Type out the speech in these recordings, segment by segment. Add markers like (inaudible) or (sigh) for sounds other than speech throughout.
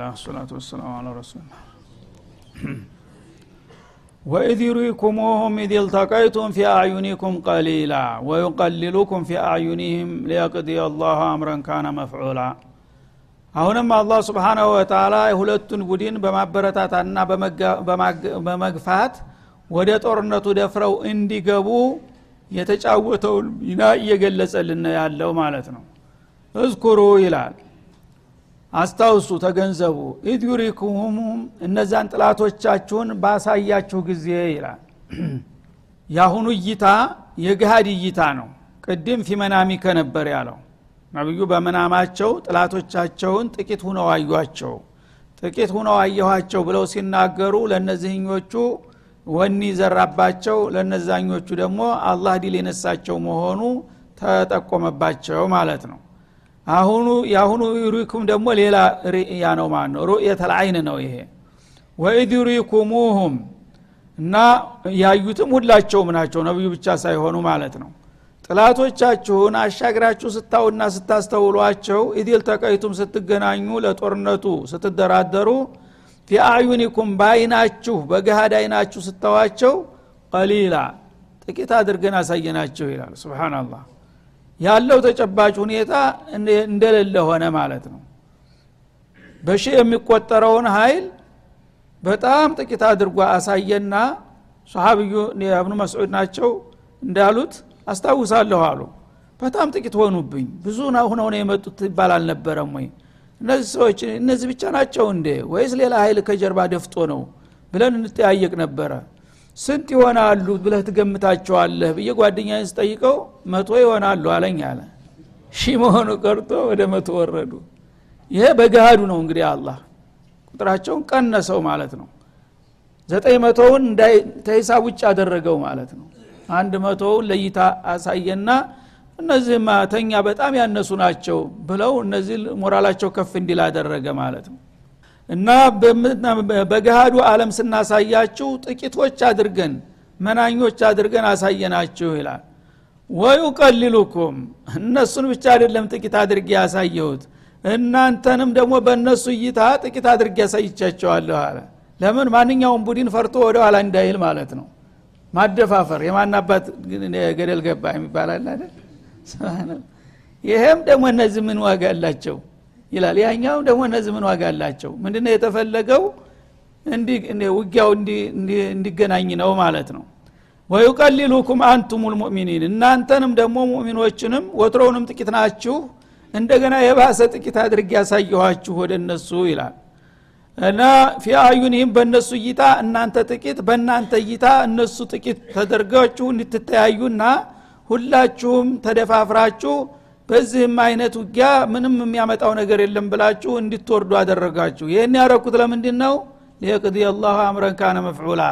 الحمد لله الصلاة والسلام على رسول الله وإذ يريكموهم إذ التقيتم في أعينكم قليلا ويقللكم في أعينهم ليقضي الله أمرا كان مفعولا አሁንም አላህ سبحانه وتعالى የሁለቱን ቡድን በማበረታታና በመግፋት ወደ ጦርነቱ ደፍረው እንዲገቡ የተጫወተውን ሚና እየገለጸልን ያለው ማለት ነው እዝኩሩ ይላል አስታውሱ ተገንዘቡ። ኢድ ዩሪኩሙም እነዛን ጥላቶቻችሁን ባሳያችሁ ጊዜ ይላል። (clears throat) የአሁኑ እይታ የግሃድ እይታ ነው። ቅድም ፊመናሚከ ነበር ያለው ነቢዩ በመናማቸው ጥላቶቻቸውን ጥቂት ሁነው አዩቸው ጥቂት ሁነው አየኋቸው ብለው ሲናገሩ ለእነዚህኞቹ ወኒ ዘራባቸው ለነዛኞቹ ደግሞ አላህ ዲል የነሳቸው መሆኑ ተጠቆመባቸው ማለት ነው አሁኑ የአሁኑ يريكم ደግሞ ሌላ رؤيا ነው ማለት ነው ሩእየተል ነው ይሄ። وإذ يريكموهم እና ያዩትም ሁላቸውም ናቸው ነቢዩ ብቻ ሳይሆኑ ማለት ነው። ጠላቶቻችሁን አሻግራችሁ ስታዩና ስታስተውሏቸው إذ التقيتم ስትገናኙ ለጦርነቱ ስትደራደሩ في أعينكم በአይናችሁ በገሃድ አይናችሁ ስታዩዋቸው ቀሊላ ጥቂት አድርገን አሳየናቸው ይላል። ስብናላህ ያለው ተጨባጭ ሁኔታ እንደሌለ ሆነ ማለት ነው። በሺ የሚቆጠረውን ኃይል በጣም ጥቂት አድርጎ አሳየና ሰሃብዩ እብኑ መስዑድ ናቸው እንዳሉት አስታውሳለሁ አሉ። በጣም ጥቂት ሆኑብኝ። ብዙ ሁነው ነው የመጡት ይባል አልነበረም ወይ? እነዚህ ሰዎች እነዚህ ብቻ ናቸው እንዴ? ወይስ ሌላ ኃይል ከጀርባ ደፍጦ ነው ብለን እንጠያየቅ ነበረ ስንት ይሆናሉ ብለህ ትገምታቸዋለህ ብዬ ጓደኛ ስጠይቀው መቶ ይሆናሉ አለኝ አለ። ሺ መሆኑ ቀርቶ ወደ መቶ ወረዱ። ይሄ በገሃዱ ነው እንግዲህ አላህ። ቁጥራቸውን ቀነሰው ማለት ነው። ዘጠኝ መቶውን ተሂሳብ ውጭ አደረገው ማለት ነው። አንድ መቶውን ለይታ አሳየና እነዚህማ ተኛ በጣም ያነሱ ናቸው ብለው እነዚህ ሞራላቸው ከፍ እንዲል አደረገ ማለት ነው እና በገሃዱ አለም ስናሳያችሁ ጥቂቶች አድርገን መናኞች አድርገን አሳየናችሁ ይላል። ወዩቀሊሉኩም እነሱን ብቻ አይደለም ጥቂት አድርጌ ያሳየሁት እናንተንም ደግሞ በእነሱ እይታ ጥቂት አድርጌ ያሳይቻቸዋለሁ አለ። ለምን? ማንኛውም ቡድን ፈርቶ ወደ ኋላ እንዳይል ማለት ነው። ማደፋፈር። የማናባት ገደል ገባ የሚባላል አይደል? ይሄም ደግሞ እነዚህ ምን ዋጋ አላቸው ይላል። ያኛውም ደግሞ እነዚህ ምን ዋጋ አላቸው? ምንድነው የተፈለገው? ውጊያው እንዲገናኝ ነው ማለት ነው። ወዩቀሊሉኩም አንቱም ልሙእሚኒን እናንተንም ደግሞ ሙእሚኖችንም ወትሮውንም ጥቂት ናችሁ እንደገና የባሰ ጥቂት አድርግ ያሳየኋችሁ ወደ እነሱ ይላል። እና ፊ አዩኒህም በእነሱ እይታ እናንተ ጥቂት በእናንተ እይታ እነሱ ጥቂት ተደርጋችሁ እንድትተያዩና ሁላችሁም ተደፋፍራችሁ በዚህም አይነት ውጊያ ምንም የሚያመጣው ነገር የለም ብላችሁ እንድትወርዱ አደረጋችሁ። ይህን ያረኩት ለምንድን ነው ሊየቅድ አላሁ አምረን ካነ መፍዑላ።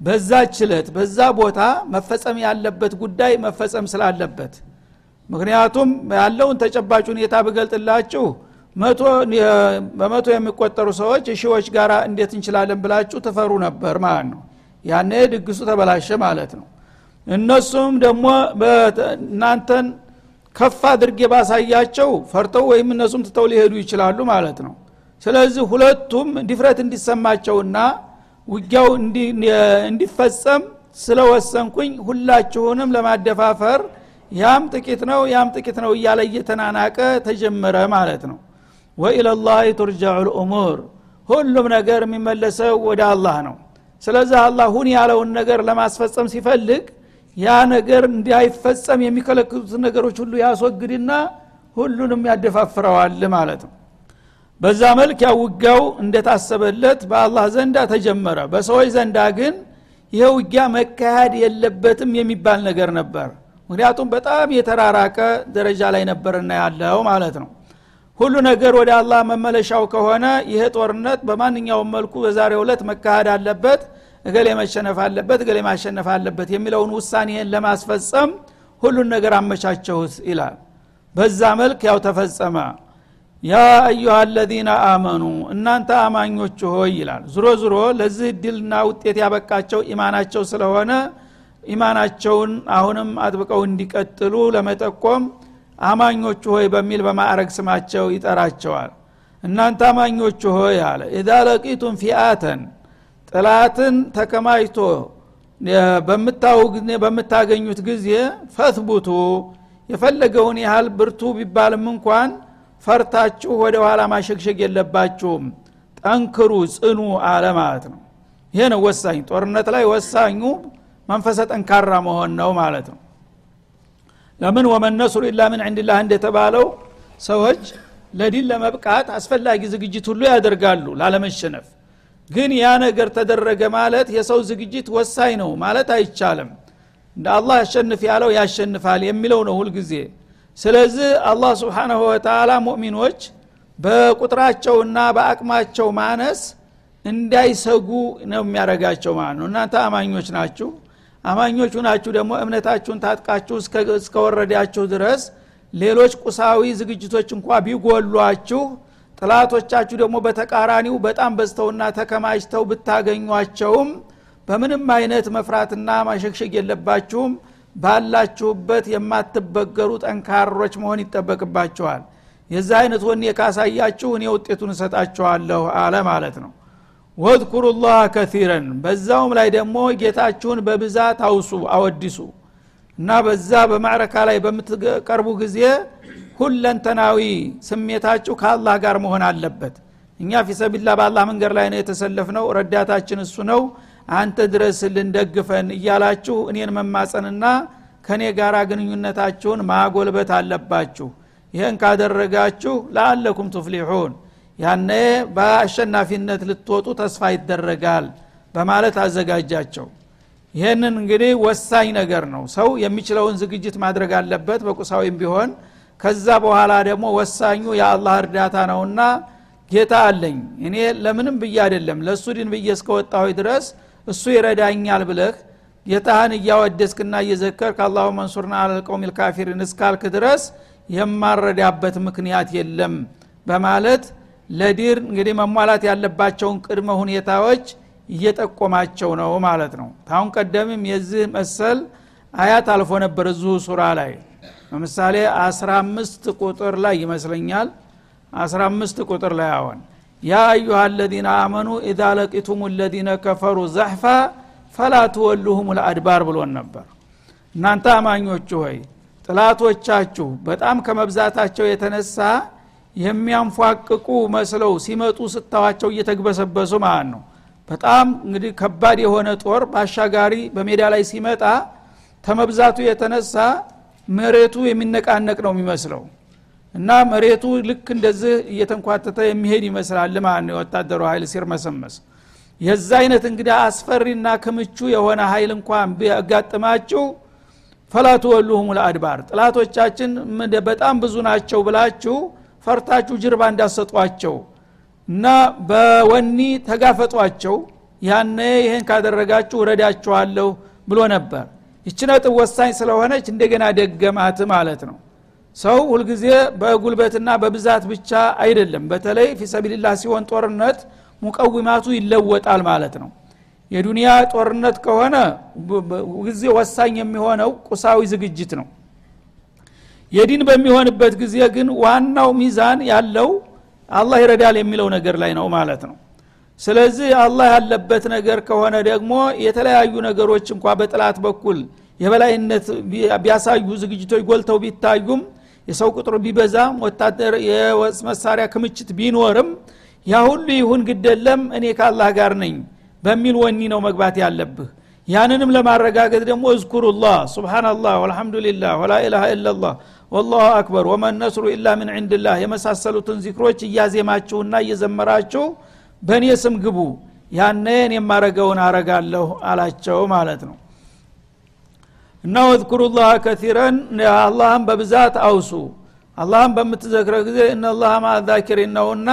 በዛ ችለት በዛ ቦታ መፈጸም ያለበት ጉዳይ መፈጸም ስላለበት። ምክንያቱም ያለውን ተጨባጭ ሁኔታ ብገልጥላችሁ በመቶ የሚቆጠሩ ሰዎች ሺዎች ጋር እንዴት እንችላለን ብላችሁ ትፈሩ ነበር ማለት ነው። ያኔ ድግሱ ተበላሸ ማለት ነው። እነሱም ደግሞ እናንተን ከፍ አድርጌ ባሳያቸው ፈርተው ወይም እነሱም ትተው ሊሄዱ ይችላሉ ማለት ነው። ስለዚህ ሁለቱም ድፍረት እንዲሰማቸውና ውጊያው እንዲፈጸም ስለወሰንኩኝ ሁላችሁንም ለማደፋፈር ያም ጥቂት ነው ያም ጥቂት ነው እያለ እየተናናቀ ተጀመረ ማለት ነው። ወኢለላህ ቱርጃዑ ልእሙር ሁሉም ነገር የሚመለሰው ወደ አላህ ነው። ስለዚህ አላህ ሁን ያለውን ነገር ለማስፈጸም ሲፈልግ ያ ነገር እንዳይፈጸም የሚከለክሉትን ነገሮች ሁሉ ያስወግድና ሁሉንም ያደፋፍረዋል ማለት ነው። በዛ መልክ ያ ውጊያው እንደታሰበለት በአላህ ዘንዳ ተጀመረ። በሰዎች ዘንዳ ግን ይሄ ውጊያ መካሄድ የለበትም የሚባል ነገር ነበር። ምክንያቱም በጣም የተራራቀ ደረጃ ላይ ነበርና ያለው ማለት ነው። ሁሉ ነገር ወደ አላህ መመለሻው ከሆነ ይሄ ጦርነት በማንኛውም መልኩ በዛሬው ዕለት መካሄድ አለበት እገሌ መሸነፍ አለበት እገሌ ማሸነፍ አለበት የሚለውን ውሳኔን ለማስፈጸም ሁሉን ነገር አመቻቸሁት ይላል። በዛ መልክ ያው ተፈጸመ። ያ አዩሃ አለዚነ አመኑ እናንተ አማኞች ሆይ ይላል። ዝሮ ዝሮ ለዚህ እድልና ውጤት ያበቃቸው ኢማናቸው ስለሆነ ኢማናቸውን አሁንም አጥብቀው እንዲቀጥሉ ለመጠቆም አማኞቹ ሆይ በሚል በማዕረግ ስማቸው ይጠራቸዋል። እናንተ አማኞች ሆይ አለ። ኢዛ ለቂቱም ፊአተን ጥላትን ተከማችቶ በምታገኙት ጊዜ ፈትቡቱ የፈለገውን ያህል ብርቱ ቢባልም እንኳን ፈርታችሁ ወደ ኋላ ማሸግሸግ የለባችሁም። ጠንክሩ ጽኑ አለ ማለት ነው። ይሄ ነው ወሳኝ። ጦርነት ላይ ወሳኙ መንፈሰ ጠንካራ መሆን ነው ማለት ነው። ለምን ወመነሱሩ ኢላ ምን ዕንድላህ እንደተባለው ሰዎች ለዲን ለመብቃት አስፈላጊ ዝግጅት ሁሉ ያደርጋሉ ላለመሸነፍ ግን ያ ነገር ተደረገ ማለት የሰው ዝግጅት ወሳኝ ነው ማለት አይቻልም። እንደ አላህ ያሸንፍ ያለው ያሸንፋል የሚለው ነው ሁልጊዜ። ስለዚህ አላህ ስብሓናሁ ወተላ ሙእሚኖች በቁጥራቸውና በአቅማቸው ማነስ እንዳይሰጉ ነው የሚያደረጋቸው ማለት ነው። እናንተ አማኞች ናችሁ። አማኞቹ ናችሁ ደግሞ እምነታችሁን ታጥቃችሁ እስከወረዳችሁ ድረስ ሌሎች ቁሳዊ ዝግጅቶች እንኳ ቢጎሏችሁ ጥላቶቻችሁ ደግሞ በተቃራኒው በጣም በዝተውና ተከማችተው ብታገኟቸውም በምንም አይነት መፍራትና ማሸግሸግ የለባችሁም። ባላችሁበት የማትበገሩ ጠንካሮች መሆን ይጠበቅባችኋል። የዛ አይነት ወኔ ካሳያችሁ እኔ ውጤቱን እሰጣችኋለሁ አለ ማለት ነው። ወዝኩሩ ላህ ከቲረን በዛውም ላይ ደግሞ ጌታችሁን በብዛት አውሱ አወድሱ እና በዛ በማዕረካ ላይ በምትቀርቡ ጊዜ ሁለንተናዊ ስሜታችሁ ከአላህ ጋር መሆን አለበት። እኛ ፊሰቢላ በአላህ መንገድ ላይ ነው የተሰለፍነው። ረዳታችን እሱ ነው። አንተ ድረስልን ደግፈን እያላችሁ እኔን መማፀንና ከእኔ ጋር ግንኙነታችሁን ማጎልበት አለባችሁ። ይህን ካደረጋችሁ ለአለኩም ቱፍሊሑን ያነ በአሸናፊነት ልትወጡ ተስፋ ይደረጋል በማለት አዘጋጃቸው። ይህንን እንግዲህ ወሳኝ ነገር ነው። ሰው የሚችለውን ዝግጅት ማድረግ አለበት። በቁሳዊም ቢሆን ከዛ በኋላ ደግሞ ወሳኙ የአላህ እርዳታ ነውና ጌታ አለኝ። እኔ ለምንም ብዬ አይደለም ለእሱ ድን ብዬ እስከወጣሁ ድረስ እሱ ይረዳኛል ብለህ ጌታህን እያወደስክና እየዘከር ከአላሁ መንሱርና አለልቀውም ልካፊሪን እስካልክ ድረስ የማረዳበት ምክንያት የለም በማለት ለዲር እንግዲህ መሟላት ያለባቸውን ቅድመ ሁኔታዎች እየጠቆማቸው ነው ማለት ነው። ታሁን ቀደምም የዚህ መሰል አያት አልፎ ነበር እዚሁ ሱራ ላይ ለምሳሌ 15 ቁጥር ላይ ይመስለኛል። 15 ቁጥር ላይ አሁን ያ አዩሃ አለዚነ አመኑ ኢዛ ለቂቱም ለዚነ ከፈሩ ዘሕፋ ፈላ ትወሉሁም ልአድባር ብሎን ነበር። እናንተ አማኞች ሆይ ጥላቶቻችሁ በጣም ከመብዛታቸው የተነሳ የሚያንፏቅቁ መስለው ሲመጡ ስታዋቸው እየተግበሰበሱ ማለት ነው። በጣም እንግዲህ ከባድ የሆነ ጦር በአሻጋሪ በሜዳ ላይ ሲመጣ ተመብዛቱ የተነሳ መሬቱ የሚነቃነቅ ነው የሚመስለው። እና መሬቱ ልክ እንደዚህ እየተንኳተተ የሚሄድ ይመስላል ማለት ነው የወታደሩ ኃይል ሲርመሰመስ የዛ አይነት እንግዲህ አስፈሪና ክምቹ የሆነ ኃይል እንኳን ቢያጋጥማችሁ ፈላቱ ወሉሁም ለአድባር። ጥላቶቻችን በጣም ብዙ ናቸው ብላችሁ ፈርታችሁ ጅርባ እንዳሰጧቸው እና በወኒ ተጋፈጧቸው። ያነ ይህን ካደረጋችሁ ረዳችኋለሁ ብሎ ነበር ይች ነጥብ ወሳኝ ስለሆነች እንደገና ደገማት ማለት ነው። ሰው ሁልጊዜ በጉልበትና በብዛት ብቻ አይደለም። በተለይ ፊሰቢልላህ ሲሆን ጦርነት ሙቀዊማቱ ይለወጣል ማለት ነው። የዱንያ ጦርነት ከሆነ ጊዜ ወሳኝ የሚሆነው ቁሳዊ ዝግጅት ነው። የዲን በሚሆንበት ጊዜ ግን ዋናው ሚዛን ያለው አላህ ይረዳል የሚለው ነገር ላይ ነው ማለት ነው ስለዚህ አላህ ያለበት ነገር ከሆነ ደግሞ የተለያዩ ነገሮች እንኳ በጥላት በኩል የበላይነት ቢያሳዩ ዝግጅቶች ጎልተው ቢታዩም የሰው ቁጥር ቢበዛም ወታደር የመሳሪያ ክምችት ቢኖርም ያ ሁሉ ይሁን ግደለም እኔ ከአላህ ጋር ነኝ በሚል ወኒ ነው መግባት ያለብህ። ያንንም ለማረጋገጥ ደግሞ እዝኩሩላህ ስብናላህ ወልሐምዱሊላህ ወላኢላሃ ኢላላህ ወላሁ አክበር ወመን ነስሩ ኢላ ምን ዕንድላህ የመሳሰሉትን ዚክሮች እያዜማችሁና እየዘመራችሁ በእኔ ስም ግቡ ያነ እኔ የማረገውን አረጋለሁ አላቸው ማለት ነው። እና ወዝኩሩላህ ከቲረን አላህም በብዛት አውሱ። አላህም በምትዘክረ ጊዜ እነላህ ማዛኪሪን ነውና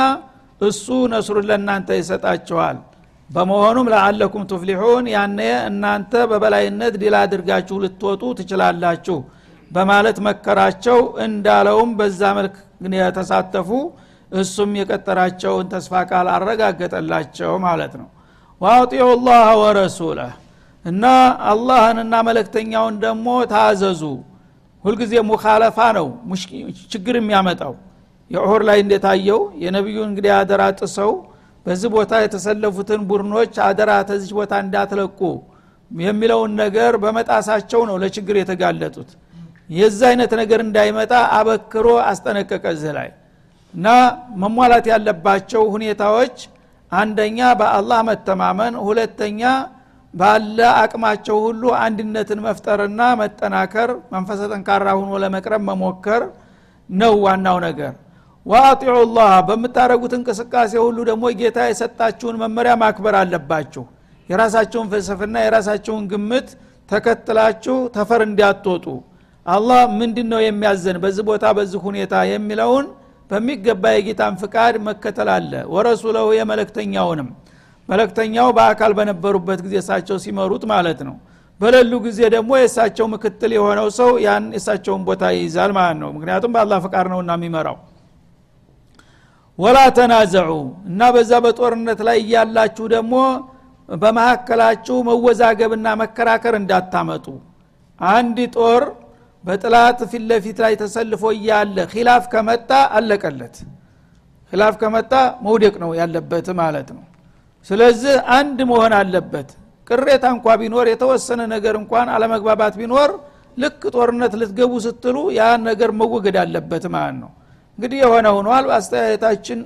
እሱ ነስሩን ለእናንተ ይሰጣችኋል በመሆኑም ለአለኩም ቱፍሊሑን ያነ እናንተ በበላይነት ድል አድርጋችሁ ልትወጡ ትችላላችሁ በማለት መከራቸው እንዳለውም በዛ መልክ የተሳተፉ እሱም የቀጠራቸውን ተስፋ ቃል አረጋገጠላቸው ማለት ነው። ዋአጢዑ ላህ ወረሱለህ እና አላህንና መለክተኛውን ደግሞ ታዘዙ። ሁልጊዜ ሙካለፋ ነው ችግር የሚያመጣው። የኦሆር ላይ እንደታየው የነቢዩ እንግዲህ አደራ ጥሰው በዚህ ቦታ የተሰለፉትን ቡድኖች አደራ ተዚች ቦታ እንዳትለቁ የሚለውን ነገር በመጣሳቸው ነው ለችግር የተጋለጡት። የዚህ አይነት ነገር እንዳይመጣ አበክሮ አስጠነቀቀ እዚህ ላይ እና መሟላት ያለባቸው ሁኔታዎች አንደኛ በአላህ መተማመን ሁለተኛ ባለ አቅማቸው ሁሉ አንድነትን መፍጠርና መጠናከር መንፈሰ ጠንካራ ሁኖ ለመቅረብ መሞከር ነው ዋናው ነገር። ወአጢዑ ላህ በምታደረጉት እንቅስቃሴ ሁሉ ደግሞ ጌታ የሰጣችሁን መመሪያ ማክበር አለባችሁ። የራሳቸውን ፍልስፍና የራሳቸውን ግምት ተከትላችሁ ተፈር እንዲያትወጡ። አላህ ምንድን ነው የሚያዘን በዚህ ቦታ በዚህ ሁኔታ የሚለውን በሚገባ የጌታን ፍቃድ መከተል አለ። ወረሱለሁ የመለክተኛውንም መለክተኛው በአካል በነበሩበት ጊዜ እሳቸው ሲመሩት ማለት ነው። በሌሉ ጊዜ ደግሞ የእሳቸው ምክትል የሆነው ሰው ያን የእሳቸውን ቦታ ይይዛል ማለት ነው። ምክንያቱም በአላህ ፍቃድ ነውና የሚመራው። ወላ ተናዘዑ እና በዛ በጦርነት ላይ እያላችሁ ደግሞ በመካከላችሁ መወዛገብና መከራከር እንዳታመጡ። አንድ ጦር በጥላት ፊት ለፊት ላይ ተሰልፎ እያለ ኪላፍ ከመጣ አለቀለት። ኪላፍ ከመጣ መውደቅ ነው ያለበት ማለት ነው። ስለዚህ አንድ መሆን አለበት። ቅሬታ እንኳ ቢኖር የተወሰነ ነገር እንኳን አለመግባባት ቢኖር ልክ ጦርነት ልትገቡ ስትሉ ያን ነገር መወገድ አለበት ማለት ነው። እንግዲህ የሆነ ሆኗል። አስተያየታችን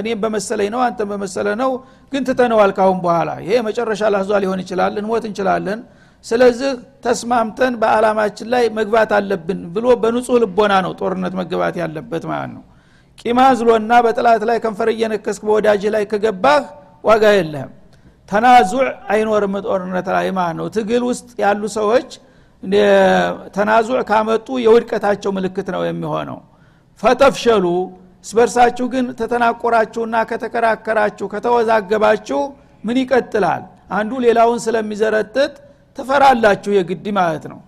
እኔም በመሰለኝ ነው አንተ በመሰለ ነው። ግን ትተነዋል ካሁን በኋላ። ይሄ መጨረሻ ላህዟ ሊሆን ይችላል እንሞት እንችላለን ስለዚህ ተስማምተን በአላማችን ላይ መግባት አለብን ብሎ በንጹህ ልቦና ነው ጦርነት መገባት ያለበት ማለት ነው። ቂማ ዝሎና በጥላት ላይ ከንፈር እየነከስክ በወዳጅ ላይ ከገባህ ዋጋ የለህም። ተናዙዕ አይኖርም ጦርነት ላይ ማለት ነው። ትግል ውስጥ ያሉ ሰዎች ተናዙዕ ካመጡ የውድቀታቸው ምልክት ነው የሚሆነው። ፈተፍሸሉ እስበርሳችሁ ግን ተተናቆራችሁና ከተከራከራችሁ ከተወዛገባችሁ ምን ይቀጥላል? አንዱ ሌላውን ስለሚዘረጥጥ ትፈራላችሁ የግድ ማለት ነው።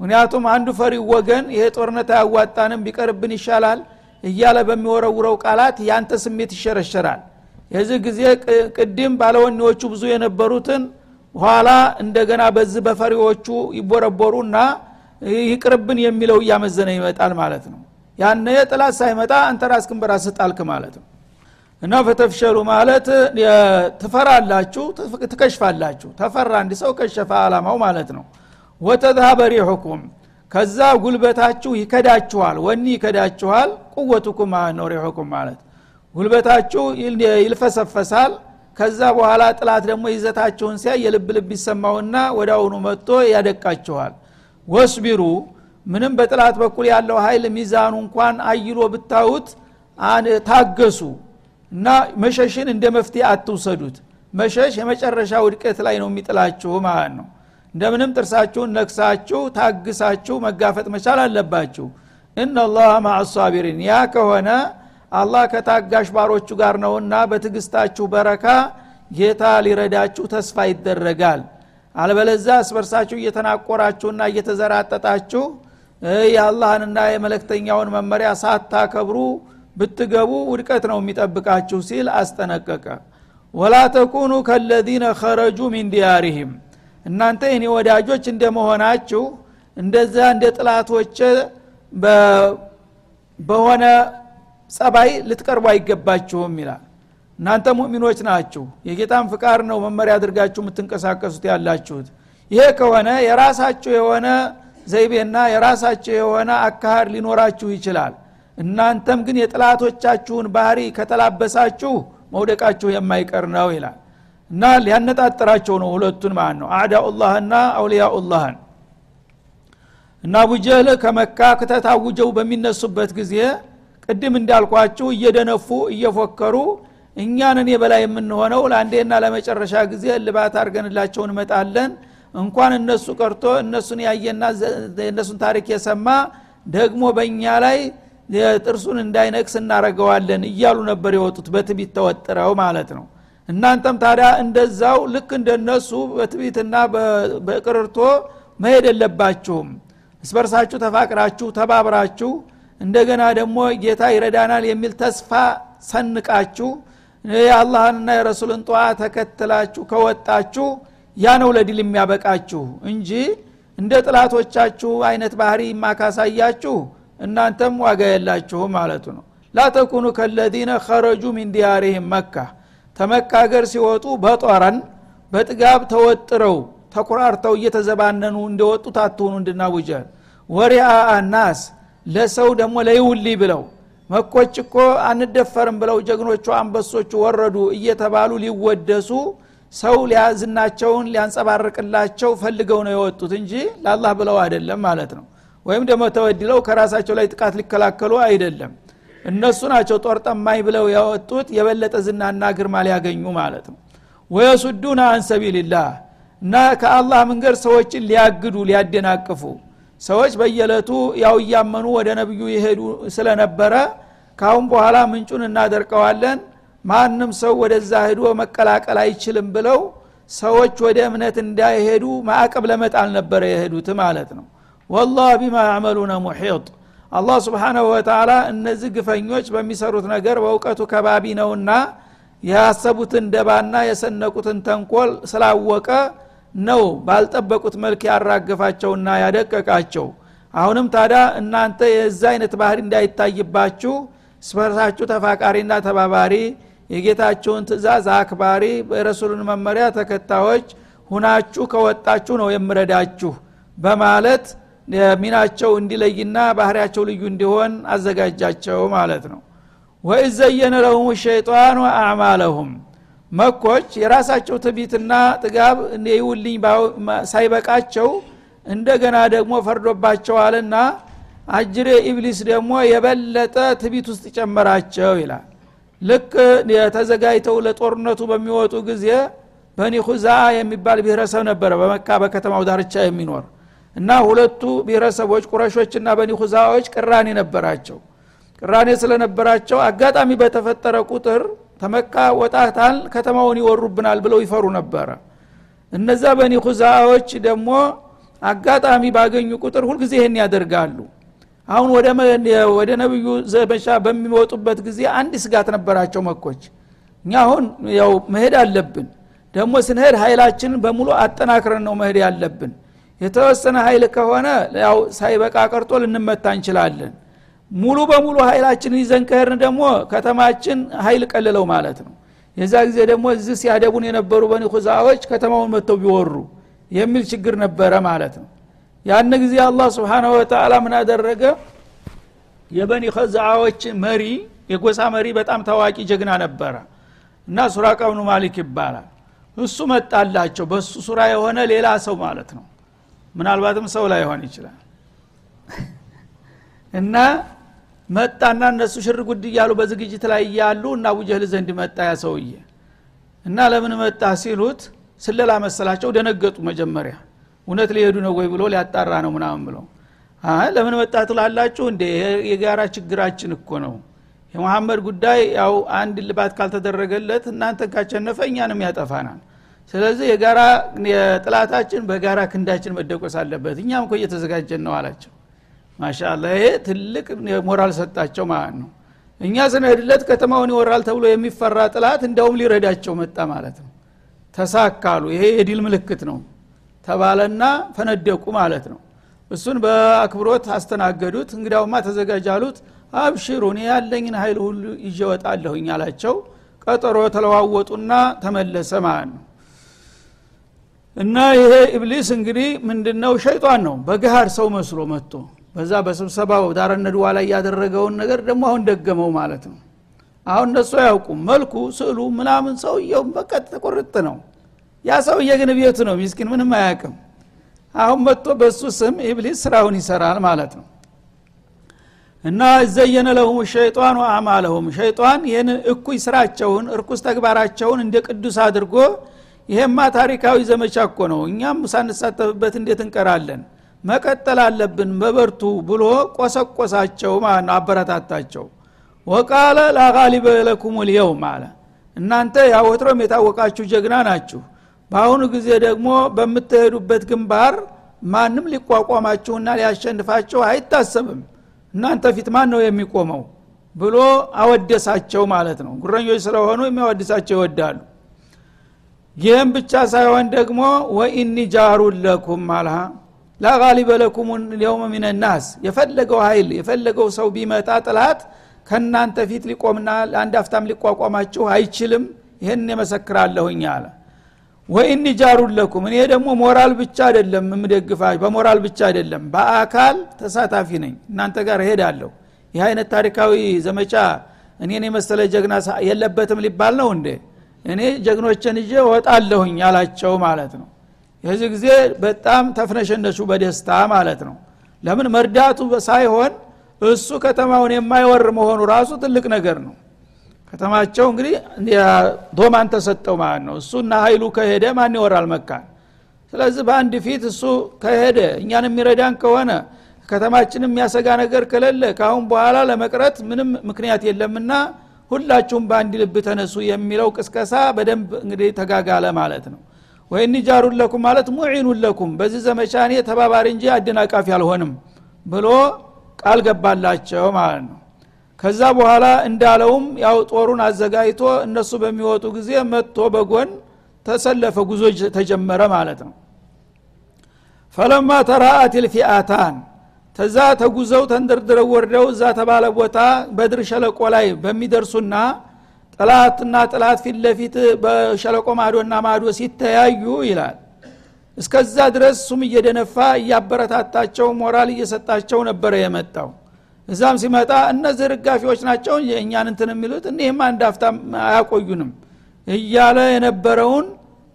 ምክንያቱም አንዱ ፈሪ ወገን ይሄ ጦርነት አያዋጣንም ቢቀርብን ይሻላል እያለ በሚወረውረው ቃላት ያንተ ስሜት ይሸረሸራል። የዚህ ጊዜ ቅድም ባለወኔዎቹ ብዙ የነበሩትን ኋላ እንደገና በዚህ በፈሪዎቹ ይቦረቦሩና ይቅርብን የሚለው እያመዘነ ይመጣል ማለት ነው። ያነ ጥላት ሳይመጣ አንተ ራስክን በራስህ ጣልክ ማለት ነው እና ፈተፍሸሉ ማለት ትፈራላችሁ ትከሽፋላችሁ። ተፈራ እንዲ ሰው ከሸፈ አላማው ማለት ነው። ወተዝሀበ ሪሑኩም ከዛ ጉልበታችሁ ይከዳችኋል ወኒ ይከዳችኋል ቁወቱኩም ማለት ነው ሪሑኩም ማለት። ጉልበታችሁ ይልፈሰፈሳል ከዛ በኋላ ጥላት ደግሞ ይዘታችሁን ሲያይ የልብ ልብ ይሰማውና ወደ አሁኑ መጥቶ ያደቃችኋል። ወስቢሩ ምንም በጥላት በኩል ያለው ኃይል ሚዛኑ እንኳን አይሎ ብታዩት ታገሱ እና መሸሽን እንደ መፍትሄ አትውሰዱት። መሸሽ የመጨረሻ ውድቀት ላይ ነው የሚጥላችሁ ማለት ነው። እንደምንም ጥርሳችሁን ነክሳችሁ ታግሳችሁ መጋፈጥ መቻል አለባችሁ። እናላህ ማአሳቢሪን ያ ከሆነ አላህ ከታጋሽ ባሮቹ ጋር ነውና በትግስታችሁ በረካ ጌታ ሊረዳችሁ ተስፋ ይደረጋል። አልበለዛ እስበርሳችሁ እየተናቆራችሁና እየተዘራጠጣችሁ የአላህንና የመለክተኛውን መመሪያ ሳታከብሩ ብትገቡ ውድቀት ነው የሚጠብቃችሁ ሲል አስጠነቀቀ። ወላ ተኩኑ ከለዚነ ኸረጁ ሚን ዲያሪህም። እናንተ የኔ ወዳጆች እንደመሆናችሁ እንደዛ እንደ ጥላቶች በሆነ ጸባይ ልትቀርቡ አይገባችሁም ይላል። እናንተ ሙእሚኖች ናችሁ። የጌታን ፍቃድ ነው መመሪያ አድርጋችሁ የምትንቀሳቀሱት ያላችሁት። ይሄ ከሆነ የራሳችሁ የሆነ ዘይቤና የራሳችሁ የሆነ አካሃድ ሊኖራችሁ ይችላል እናንተም ግን የጥላቶቻችሁን ባህሪ ከተላበሳችሁ መውደቃችሁ የማይቀር ነው ይላል። እና ሊያነጣጥራቸው ነው ሁለቱን ማለት ነው። አዕዳኡላህና አውሊያኡላህን። እና አቡጀህል ከመካ ከተታውጀው በሚነሱበት ጊዜ ቅድም እንዳልኳችሁ እየደነፉ እየፎከሩ እኛንን የበላይ የምንሆነው ለአንዴና ለመጨረሻ ጊዜ ልባት አድርገንላቸው እንመጣለን። እንኳን እነሱ ቀርቶ እነሱን ያየና የእነሱን ታሪክ የሰማ ደግሞ በእኛ ላይ ጥርሱን እንዳይነቅስ እናረገዋለን እያሉ ነበር የወጡት በትቢት ተወጥረው ማለት ነው። እናንተም ታዲያ እንደዛው ልክ እንደነሱ በትቢትና በቅርርቶ መሄድ የለባችሁም። እስበርሳችሁ ተፋቅራችሁ ተባብራችሁ እንደገና ደግሞ ጌታ ይረዳናል የሚል ተስፋ ሰንቃችሁ የአላህንና የረሱልን ጠዋ ተከትላችሁ ከወጣችሁ ያ ነው ለድል የሚያበቃችሁ እንጂ እንደ ጥላቶቻችሁ አይነት ባህሪ ማካሳያችሁ እናንተም ዋጋ የላችሁም ማለቱ ነው። ላተኩኑ ከለዚነ ኸረጁ ሚን ዲያሪህም መካ። ተመካ ሲወጡ በጦረን በጥጋብ ተወጥረው ተኩራርተው እየተዘባነኑ እንደወጡት አትሆኑ እንድናቡጀል ወሪአ አናስ ለሰው ደግሞ ለይውሊ ብለው። መኮች እኮ አንደፈርም ብለው ጀግኖቹ አንበሶቹ ወረዱ እየተባሉ ሊወደሱ ሰው ሊያዝናቸውን ሊያንጸባርቅላቸው ፈልገው ነው የወጡት እንጂ ለአላህ ብለው አይደለም ማለት ነው ወይም ደግሞ ተወድለው ከራሳቸው ላይ ጥቃት ሊከላከሉ አይደለም። እነሱ ናቸው ጦር ጠማኝ ብለው ያወጡት የበለጠ ዝናና ግርማ ሊያገኙ ማለት ነው። ወየሱዱና አን ሰቢልላህ እና ከአላህ መንገድ ሰዎችን ሊያግዱ ሊያደናቅፉ። ሰዎች በየለቱ ያው እያመኑ ወደ ነቢዩ ይሄዱ ስለነበረ ካሁን በኋላ ምንጩን እናደርቀዋለን። ማንም ሰው ወደዛ ሄዶ መቀላቀል አይችልም ብለው ሰዎች ወደ እምነት እንዳይሄዱ ማዕቀብ ለመጣል ነበረ የሄዱት ማለት ነው ወላህ ቢማ ያዕመሉነ ሙሒጥ። አላህ ስብሓናሁ ወተላ እነዚህ ግፈኞች በሚሰሩት ነገር በእውቀቱ ከባቢ ነውና ያሰቡትን ደባና የሰነቁትን ተንኮል ስላወቀ ነው ባልጠበቁት መልክ ያራገፋቸውና ያደቀቃቸው። አሁንም ታዲያ እናንተ የዛ አይነት ባህሪ እንዳይታይባችሁ ስበርሳችሁ ተፋቃሪና ተባባሪ የጌታችሁን ትእዛዝ አክባሪ በረሱልን መመሪያ ተከታዮች ሁናችሁ ከወጣችሁ ነው የምረዳችሁ በማለት ሚናቸው እንዲለይና ባህሪያቸው ልዩ እንዲሆን አዘጋጃቸው ማለት ነው። ወኢዝ ዘየነ ለሁም ሸይጣኑ አዕማለሁም። መኮች የራሳቸው ትቢትና ጥጋብ ይውልኝ ሳይበቃቸው እንደገና ደግሞ ፈርዶባቸዋልና አጅሬ ኢብሊስ ደግሞ የበለጠ ትቢት ውስጥ ጨመራቸው ይላል። ልክ ተዘጋጅተው ለጦርነቱ በሚወጡ ጊዜ በኒ ሁዛ የሚባል ብሔረሰብ ነበረ በመካ በከተማው ዳርቻ የሚኖር እና ሁለቱ ብሔረሰቦች ቁረሾችና በኒ ሁዛዎች ቅራኔ ነበራቸው። ቅራኔ ስለነበራቸው አጋጣሚ በተፈጠረ ቁጥር ተመካ ወጣታል ከተማውን ይወሩብናል ብለው ይፈሩ ነበረ። እነዛ በኒ ሁዛዎች ደግሞ አጋጣሚ ባገኙ ቁጥር ሁልጊዜ ይህን ያደርጋሉ። አሁን ወደ ነብዩ ዘመቻ በሚወጡበት ጊዜ አንድ ስጋት ነበራቸው መኮች። እኛ አሁን ያው መሄድ አለብን። ደግሞ ስንሄድ ኃይላችንን በሙሉ አጠናክረን ነው መሄድ ያለብን የተወሰነ ኃይል ከሆነ ያው ሳይበቃ ቀርጦ ልንመታ እንችላለን። ሙሉ በሙሉ ኃይላችንን ይዘን ከሄድን ደግሞ ከተማችን ኃይል ቀልለው ማለት ነው። የዛ ጊዜ ደግሞ እዚህ ሲያደቡን የነበሩ በኒ ከተማውን መጥተው ቢወሩ የሚል ችግር ነበረ ማለት ነው። ያን ጊዜ አላህ ስብሓናሁ ወተላ ምን አደረገ? የበኒ ከዛዎች መሪ የጎሳ መሪ በጣም ታዋቂ ጀግና ነበረ እና ሱራቃ ብኑ ማሊክ ይባላል። እሱ መጣላቸው በሱ ሱራ የሆነ ሌላ ሰው ማለት ነው ምናልባትም ሰው ላይ ሆን ይችላል። እና መጣና እነሱ ሽር ጉድ እያሉ በዝግጅት ላይ እያሉ እና አቡጀህል ዘንድ መጣ ያ ሰውዬ። እና ለምን መጣ ሲሉት ስለላ መሰላቸው ደነገጡ መጀመሪያ። እውነት ሊሄዱ ነው ወይ ብሎ ሊያጣራ ነው ምናምን ብለው። ለምን መጣ ትላላችሁ እንዴ? የጋራ ችግራችን እኮ ነው። የመሐመድ ጉዳይ ያው አንድ ልባት ካልተደረገለት እናንተን ካቸነፈ እኛንም ያጠፋናል ስለዚህ የጋራ የጥላታችን በጋራ ክንዳችን መደቆስ አለበት። እኛም እኮ እየተዘጋጀን ነው አላቸው። ማሻላ ይሄ ትልቅ ሞራል ሰጣቸው ማለት ነው። እኛ ስንሄድለት ከተማውን ይወራል ተብሎ የሚፈራ ጥላት እንደውም ሊረዳቸው መጣ ማለት ነው። ተሳካሉ። ይሄ የዲል ምልክት ነው ተባለና ፈነደቁ ማለት ነው። እሱን በአክብሮት አስተናገዱት። እንግዳውማ ተዘጋጃሉት አብሽሩ እኔ ያለኝን ኃይል ሁሉ ይወጣለሁኝ አላቸው። ቀጠሮ ተለዋወጡና ተመለሰ ማለት ነው እና ይሄ ኢብሊስ እንግዲህ ምንድነው? ሸይጣን ነው። በገሃድ ሰው መስሎ መጥቶ በዛ በስብሰባው ዳረነድዋ ላይ ያደረገውን ነገር ደግሞ አሁን ደገመው ማለት ነው። አሁን እነሱ አያውቁም። መልኩ ስዕሉ ምናምን ሰውየው በቃ ተቆርጥ ነው። ያ ሰውዬ ግን ቤቱ ነው። ሚስኪን ምንም አያውቅም። አሁን መጥቶ በሱ ስም ኢብሊስ ስራውን ይሰራል ማለት ነው። እና ዘየነ ለሁም ሸይጣኑ አማለሁም ሸይጣን ይህን እኩይ ስራቸውን እርኩስ ተግባራቸውን እንደ ቅዱስ አድርጎ ይሄማ ታሪካዊ ዘመቻ እኮ ነው። እኛም ሳንሳተፍበት እንዴት እንቀራለን? መቀጠል አለብን በበርቱ ብሎ ቆሰቆሳቸው ማለት አበረታታቸው። ወቃለ ላጋሊበ ለኩም ልየውም አለ። እናንተ ያወትሮም የታወቃችሁ ጀግና ናችሁ። በአሁኑ ጊዜ ደግሞ በምትሄዱበት ግንባር ማንም ሊቋቋማችሁና ሊያሸንፋችሁ አይታሰብም። እናንተ ፊት ማን ነው የሚቆመው? ብሎ አወደሳቸው ማለት ነው። ጉረኞች ስለሆኑ የሚያወድሳቸው ይወዳሉ ይህም ብቻ ሳይሆን ደግሞ ወኢኒ ጃሩን ለኩም አልሃ ላጋሊበ ለኩም የውመ ሚንናስ የፈለገው ኃይል የፈለገው ሰው ቢመጣ ጥላት ከእናንተ ፊት ሊቆምና ለአንድ አፍታም ሊቋቋማችሁ አይችልም። ይህን የመሰክራለሁኝ አለ። ወኢኒ ጃሩን ለኩም እኔ ደግሞ ሞራል ብቻ አይደለም የምደግፋችሁ በሞራል ብቻ አይደለም በአካል ተሳታፊ ነኝ። እናንተ ጋር እሄዳለሁ። ይህ አይነት ታሪካዊ ዘመቻ እኔን የመሰለ ጀግና የለበትም ሊባል ነው እንዴ እኔ ጀግኖችን ይዤ ወጣለሁኝ አላቸው ማለት ነው። የዚህ ጊዜ በጣም ተፍነሸነሹ በደስታ ማለት ነው። ለምን መርዳቱ ሳይሆን እሱ ከተማውን የማይወር መሆኑ ራሱ ትልቅ ነገር ነው። ከተማቸው እንግዲህ ዶማን ተሰጠው ማለት ነው። እሱና ሀይሉ ከሄደ ማን ይወራል መካን? ስለዚህ በአንድ ፊት እሱ ከሄደ እኛን የሚረዳን ከሆነ ከተማችን የሚያሰጋ ነገር ከሌለ ከአሁን በኋላ ለመቅረት ምንም ምክንያት የለምና ሁላችሁም በአንድ ልብ ተነሱ የሚለው ቅስቀሳ በደንብ እንግዲህ ተጋጋለ ማለት ነው። ወይኒ ጃሩን ለኩም ማለት ሙዒኑን ለኩም በዚህ ዘመቻ እኔ ተባባሪ እንጂ አደናቃፊ አልሆንም ብሎ ቃል ገባላቸው ማለት ነው። ከዛ በኋላ እንዳለውም ያው ጦሩን አዘጋጅቶ እነሱ በሚወጡ ጊዜ መጥቶ በጎን ተሰለፈ ጉዞ ተጀመረ ማለት ነው። ፈለማ ተራአት ልፊአታን ተዛ ተጉዘው ተንደርድረው ወርደው እዛ ተባለ ቦታ በድር ሸለቆ ላይ በሚደርሱና ጥላትና ጥላት ፊት ለፊት በሸለቆ ማዶና ማዶ ሲተያዩ ይላል። እስከዛ ድረስ እሱም እየደነፋ እያበረታታቸው ሞራል እየሰጣቸው ነበረ የመጣው። እዛም ሲመጣ እነዚህ ርጋፊዎች ናቸው እኛን እንትን የሚሉት እኒህም አንድ አፍታ አያቆዩንም እያለ የነበረውን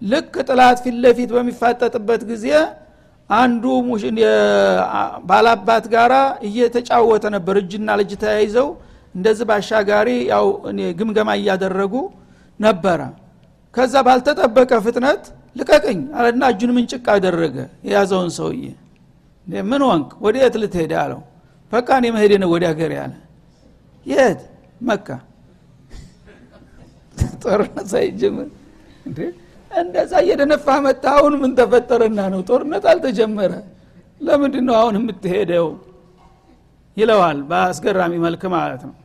ልክ ጥላት ፊት ለፊት በሚፋጠጥበት ጊዜ አንዱ ባላባት ጋራ እየተጫወተ ነበር። እጅና ልጅ ተያይዘው እንደዚህ ባሻጋሪ ያው ግምገማ እያደረጉ ነበረ። ከዛ ባልተጠበቀ ፍጥነት ልቀቅኝ አለና እጁን ምንጭቅ አደረገ የያዘውን ሰውዬ። ምን ወንክ ወደ የት ልትሄድ አለው። በቃ እኔ መሄድ ነው ወደ ሀገር ያለ የት? መካ። (laughs) ጦርነት ሳይጀምር እንደዛ እየደነፋ መጣ። አሁን ምን ተፈጠረና ነው? ጦርነት አልተጀመረ። ለምንድን ነው አሁን የምትሄደው? ይለዋል በአስገራሚ መልክ ማለት ነው።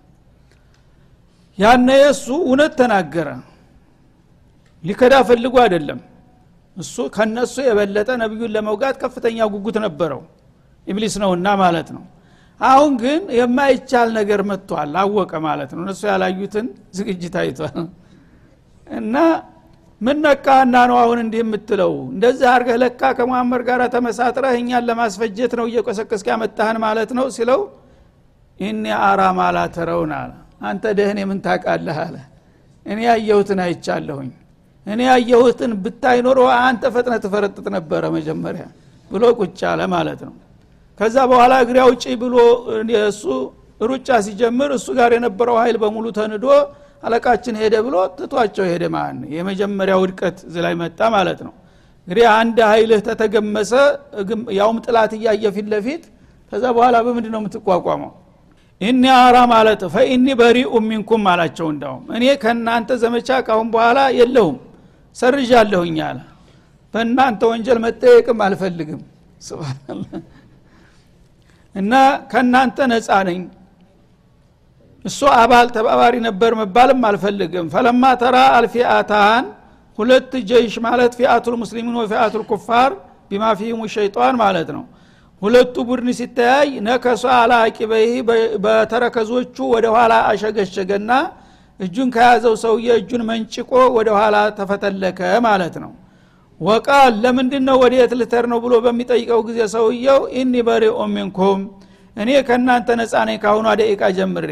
ያነ የእሱ እውነት ተናገረ። ሊከዳ ፈልጎ አይደለም። እሱ ከነሱ የበለጠ ነቢዩን ለመውጋት ከፍተኛ ጉጉት ነበረው። ኢብሊስ ነውና ማለት ነው። አሁን ግን የማይቻል ነገር መጥቷል። አወቀ ማለት ነው። እነሱ ያላዩትን ዝግጅት አይቷል። እና ምን ነካና ነው አሁን እንዲህ የምትለው? እንደዚህ አርገህ ለካ ከሙሐመድ ጋር ተመሳጥረህ እኛን ለማስፈጀት ነው እየቆሰቀስክ ያመጣህን ማለት ነው ሲለው ኢኒ አራ ማላ ተረውን አለ። አንተ ደህን የምን ታቃለህ አለ። እኔ ያየሁትን አይቻለሁኝ። እኔ ያየሁትን ብታይ ኖሮ አንተ ፈጥነ ትፈረጥጥ ነበረ መጀመሪያ ብሎ ቁጭ አለ ማለት ነው። ከዛ በኋላ እግሬ አውጪ ብሎ እሱ ሩጫ ሲጀምር እሱ ጋር የነበረው ኃይል በሙሉ ተንዶ አለቃችን ሄደ ብሎ ትቷቸው ሄደ ማለት ነው። የመጀመሪያ ውድቀት እዚ ላይ መጣ ማለት ነው። እንግዲህ አንድ ኃይልህ ተተገመሰ ያውም ጥላት እያየ ፊት ለፊት ከዛ በኋላ በምንድ ነው የምትቋቋመው? ኢኒ አራ ማለት ፈኢኒ በሪኡ ሚንኩም አላቸው እንዳውም እኔ ከእናንተ ዘመቻ ካሁን በኋላ የለሁም ሰርዣለሁኝ አለ። በእናንተ ወንጀል መጠየቅም አልፈልግም። ስብናላህ እና ከእናንተ ነፃ ነኝ እሱ አባል ተባባሪ ነበር መባልም አልፈልግም። ፈለማ ተራ አልፊአታን ሁለት ጀይሽ ማለት ፊአቱል ሙስሊሚን ወፊአቱል ኩፋር ቢማ ፊህሙ ሸይጣን ማለት ነው። ሁለቱ ቡድን ሲተያይ ነከሷ አላ አቂበይህ በተረከዞቹ ወደ ኋላ አሸገሸገና እጁን ከያዘው ሰውዬ እጁን መንጭቆ ወደ ኋላ ተፈተለከ ማለት ነው። ወቃል ለምንድን ነው ወደ የት ልተር ነው ብሎ በሚጠይቀው ጊዜ ሰውየው ኢኒ በሪኦ ሚንኩም እኔ ከእናንተ ነፃ ነኝ ካሁኗ ደቂቃ ጀምሬ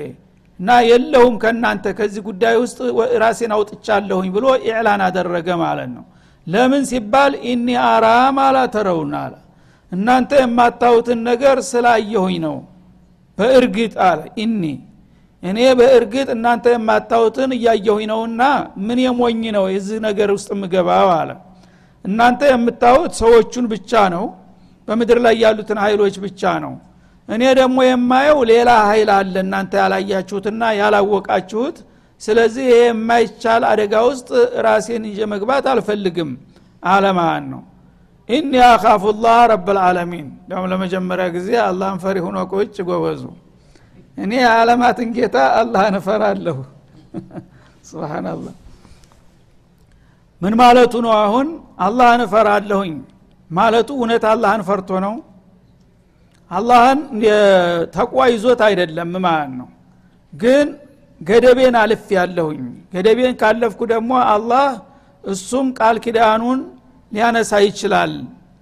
እና የለሁም ከእናንተ ከዚህ ጉዳይ ውስጥ ራሴን አውጥቻለሁኝ ብሎ ኢዕላን አደረገ ማለት ነው። ለምን ሲባል ኢኒ አራ ማላ አለ። እናንተ የማታዩትን ነገር ስላየሁኝ ነው። በእርግጥ አለ ኢኒ እኔ በእርግጥ እናንተ የማታዩትን እያየሁኝ ነውና ምን የሞኝ ነው የዚህ ነገር ውስጥ የምገባው አለ። እናንተ የምታዩት ሰዎቹን ብቻ ነው በምድር ላይ ያሉትን ኃይሎች ብቻ ነው እኔ ደግሞ የማየው ሌላ ኃይል አለ እናንተ ያላያችሁትና ያላወቃችሁት። ስለዚህ ይሄ የማይቻል አደጋ ውስጥ ራሴን ይዤ መግባት አልፈልግም አለማን ነው። ኢኒ አካፉላህ ረብልዓለሚን ደግሞ ለመጀመሪያ ጊዜ አላህን ፈሪ ሁኖ ቁጭ ጎበዙ። እኔ የዓለማትን ጌታ አላህን እፈራለሁ። (laughs) ስብናላህ ምን ማለቱ ነው አሁን? አላህን እፈራለሁኝ። ማለቱ እውነት አላህን ፈርቶ ነው አላህን ተቋ ይዞት አይደለም ማለት ነው። ግን ገደቤን አልፍ ያለሁኝ። ገደቤን ካለፍኩ ደግሞ አላህ እሱም ቃል ኪዳኑን ሊያነሳ ይችላል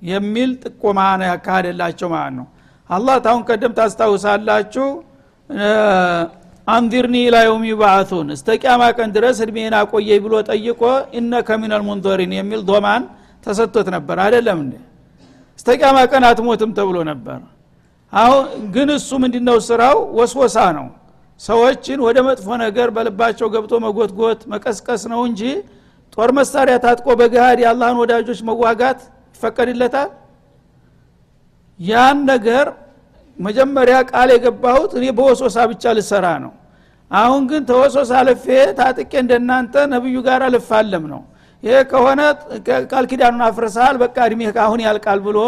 የሚል ጥቆማ ያካሄደላቸው ማለት ነው። አላህ ታሁን ቀደም ታስታውሳላችሁ አንዚርኒ ኢላ የውም ይባአቱን እስተ ቅያማ ቀን ድረስ እድሜን አቆየኝ ብሎ ጠይቆ ኢነከ ሚነል ሙንዘሪን የሚል ዶማን ተሰጥቶት ነበር። አይደለም እንዴ? እስተ ቅያማ ቀን አትሞትም ተብሎ ነበር አሁን ግን እሱ ምንድነው ስራው? ወስወሳ ነው። ሰዎችን ወደ መጥፎ ነገር በልባቸው ገብቶ መጎትጎት መቀስቀስ ነው እንጂ ጦር መሳሪያ ታጥቆ በገሃድ የአላህን ወዳጆች መዋጋት ይፈቀድለታል? ያን ነገር መጀመሪያ ቃል የገባሁት እኔ በወሶሳ ብቻ ልሰራ ነው። አሁን ግን ተወሶሳ ልፌ ታጥቄ እንደናንተ ነብዩ ጋር ልፋለም ነው። ይሄ ከሆነ ቃል ኪዳኑን አፍርሰሃል በቃ እድሜ አሁን ያልቃል ብሎ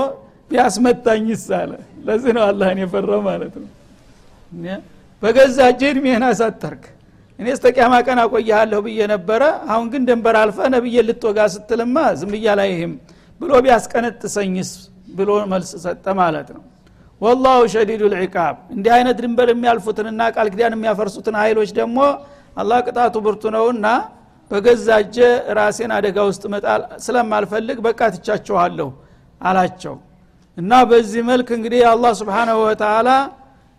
ቢያስመታኝ ይሳለ ለዚህ ነው አላህን የፈራው ማለት ነው። በገዛ እጅ እድሜህን አሳጠርክ። እኔ እስተ ቅያማ ቀን አቆያለሁ ብዬ ነበረ። አሁን ግን ደንበር አልፈ ነብዬ ልትወጋ ስትልማ ዝም ብያ ላይ ይህም ብሎ ቢያስቀነጥሰኝስ ብሎ መልስ ሰጠ ማለት ነው። ወላሁ ሸዲዱ ልዕቃብ እንዲህ አይነት ድንበር የሚያልፉትንና ቃል ኪዳን የሚያፈርሱትን ኃይሎች ደግሞ አላህ ቅጣቱ ብርቱ ነውና በገዛ እጀ ራሴን አደጋ ውስጥ መጣል ስለማልፈልግ በቃ ትቻቸኋለሁ አላቸው እና በዚህ መልክ እንግዲህ አላህ ስብሓናሁ ወተላ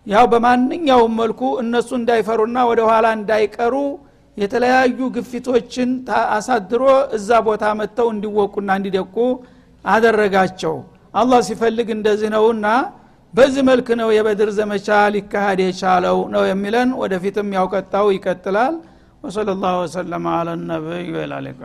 ያው በማንኛውም መልኩ እነሱ እንዳይፈሩና ወደ ኋላ እንዳይቀሩ የተለያዩ ግፊቶችን አሳድሮ እዛ ቦታ መጥተው እንዲወቁና እንዲደቁ አደረጋቸው። አላህ ሲፈልግ እንደዚህ ነውና በዚህ መልክ ነው የበድር ዘመቻ ሊካሄድ የቻለው ነው የሚለን። ወደፊትም ያውቀጣው ይቀጥላል። ወሰለ ላሁ ወሰለማ አለ ነቢይ ወላሊካ